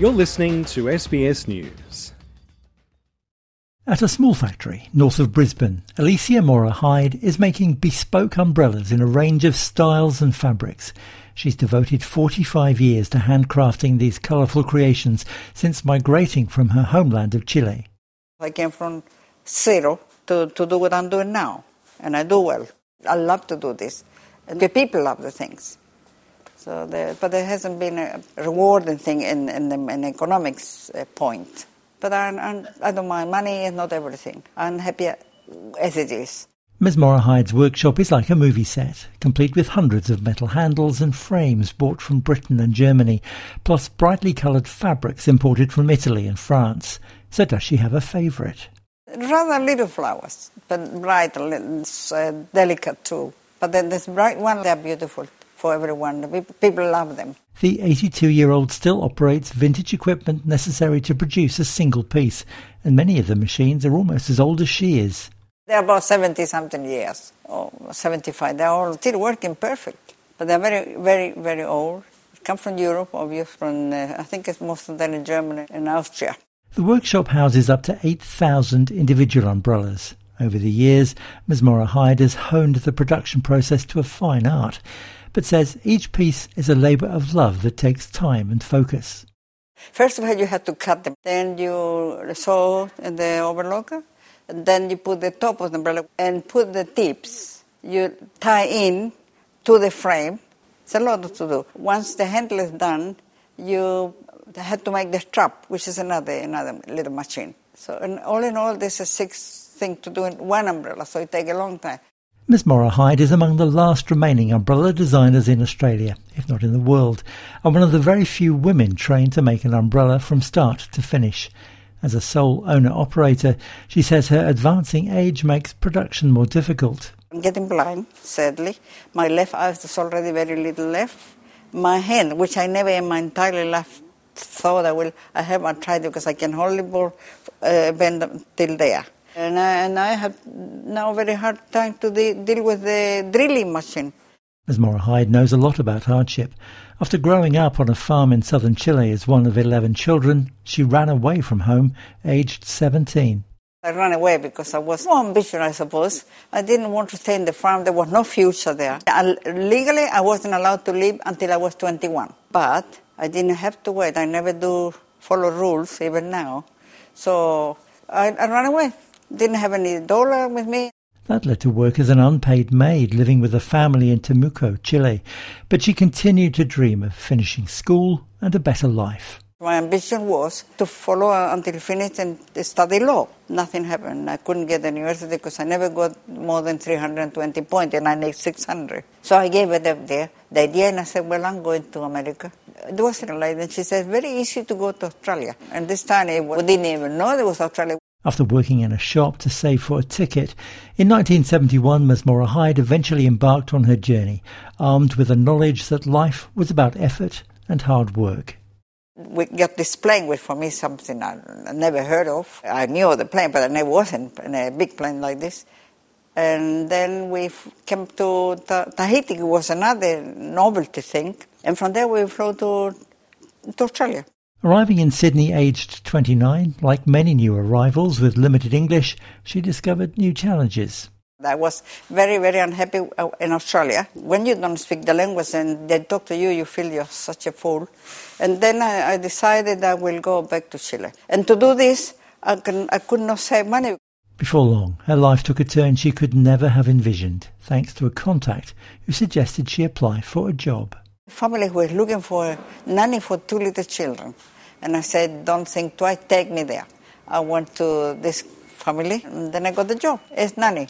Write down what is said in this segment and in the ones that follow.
You're listening to SBS News. At a small factory north of Brisbane, Alicia Mora Hyde is making bespoke umbrellas in a range of styles and fabrics. She's devoted 45 years to handcrafting these colourful creations since migrating from her homeland of Chile. I came from zero to, to do what I'm doing now, and I do well. I love to do this. And the people love the things. So, there, but there hasn't been a rewarding thing in in the in economics uh, point. But I, I'm, I don't mind. Money is not everything. I'm happy as it is. Ms. Mora Hyde's workshop is like a movie set, complete with hundreds of metal handles and frames bought from Britain and Germany, plus brightly coloured fabrics imported from Italy and France. So does she have a favourite? Rather little flowers, but bright, and uh, delicate too. But then this bright one, they're beautiful for everyone. People love them. The 82 year old still operates vintage equipment necessary to produce a single piece, and many of the machines are almost as old as she is. They're about 70 something years, or 75. They're all still working perfect, but they're very, very, very old. Come from Europe, obviously, from, uh, I think it's most of them in Germany and Austria. The workshop houses up to 8,000 individual umbrellas. Over the years, Ms. Mora Hyde has honed the production process to a fine art but says each piece is a labour of love that takes time and focus. First of all, you have to cut them. Then you sew the overlocker. And then you put the top of the umbrella and put the tips. You tie in to the frame. It's a lot to do. Once the handle is done, you have to make the strap, which is another another little machine. So, all in all, this is six things to do in one umbrella. So it takes a long time. Miss Mora Hyde is among the last remaining umbrella designers in Australia, if not in the world, and one of the very few women trained to make an umbrella from start to finish. As a sole owner-operator, she says her advancing age makes production more difficult. I'm getting blind, sadly. My left eye is already very little left. My hand, which I never in my entire life thought I will, I haven't tried because I can hold ball, uh, bend till there. And I, and I have now very hard time to de- deal with the drilling machine. Ms. Mora Hyde knows a lot about hardship. After growing up on a farm in southern Chile as one of 11 children, she ran away from home aged 17. I ran away because I was more ambitious, I suppose. I didn't want to stay in the farm. There was no future there. And legally, I wasn't allowed to leave until I was 21. But I didn't have to wait. I never do follow rules, even now. So I, I ran away didn't have any dollar with me. That led to work as an unpaid maid living with a family in Temuco, Chile. But she continued to dream of finishing school and a better life. My ambition was to follow until finished and study law. Nothing happened. I couldn't get the university because I never got more than 320 points and I need 600. So I gave it up there, the idea, and I said, well, I'm going to America. It wasn't like that. She said, very easy to go to Australia. And this time we didn't even know there was Australia. After working in a shop to save for a ticket, in 1971 Ms. Mora Hyde eventually embarked on her journey, armed with the knowledge that life was about effort and hard work. We got this plane, which for me something I never heard of. I knew of the plane, but I never was in a big plane like this. And then we came to Tahiti, it was another novelty thing. And from there we flew to, to Australia. Arriving in Sydney aged 29, like many new arrivals with limited English, she discovered new challenges. I was very, very unhappy uh, in Australia. When you don't speak the language and they talk to you, you feel you're such a fool. And then I, I decided I will go back to Chile. And to do this, I, can, I could not save money. Before long, her life took a turn she could never have envisioned, thanks to a contact who suggested she apply for a job family was looking for nanny for two little children. And I said, don't think twice, take me there. I went to this family, and then I got the job as nanny.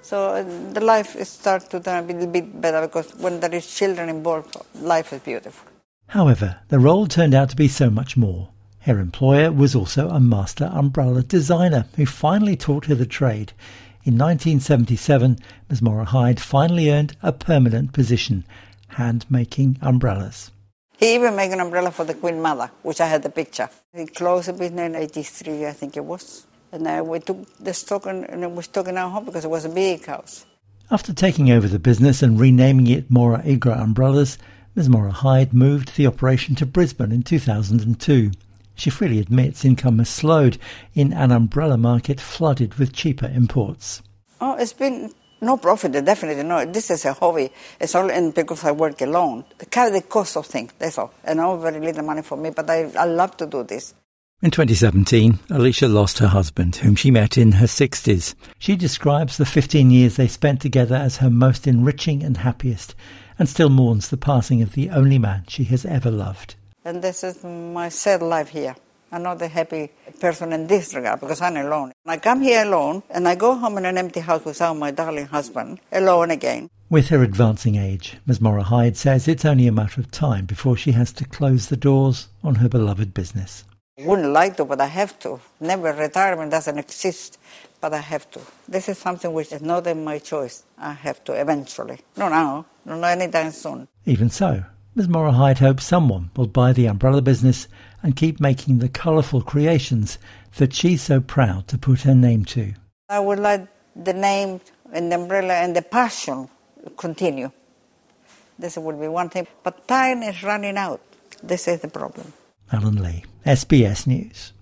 So uh, the life started to turn a little bit better because when there is children involved, life is beautiful. However, the role turned out to be so much more. Her employer was also a master umbrella designer who finally taught her the trade. In 1977, Ms. Mora Hyde finally earned a permanent position hand making umbrellas. He even made an umbrella for the Queen Mother, which I had the picture. He closed the business in 83, I think it was. And uh, we took the stock and, and we stuck in our home because it was a big house. After taking over the business and renaming it Mora Igra Umbrellas, Ms. Mora Hyde moved the operation to Brisbane in 2002. She freely admits income has slowed in an umbrella market flooded with cheaper imports. Oh, it's been no profit, definitely no. This is a hobby. It's all in because I work alone. Carry the cost of things, that's all. And no very little money for me, but I, I love to do this. In 2017, Alicia lost her husband, whom she met in her 60s. She describes the 15 years they spent together as her most enriching and happiest, and still mourns the passing of the only man she has ever loved. And this is my sad life here. I'm not a happy person in this regard because I'm alone. I come here alone and I go home in an empty house without my darling husband, alone again. With her advancing age, Ms. Mora Hyde says it's only a matter of time before she has to close the doors on her beloved business. I wouldn't like to, but I have to. Never retirement doesn't exist, but I have to. This is something which is not in my choice. I have to eventually. No now, not anytime soon. Even so, Ms. Mora Hyde hopes someone will buy the umbrella business and keep making the colourful creations that she's so proud to put her name to. I would like the name and the umbrella and the passion continue. This would be one thing. But time is running out. This is the problem. Alan Lee, SBS News.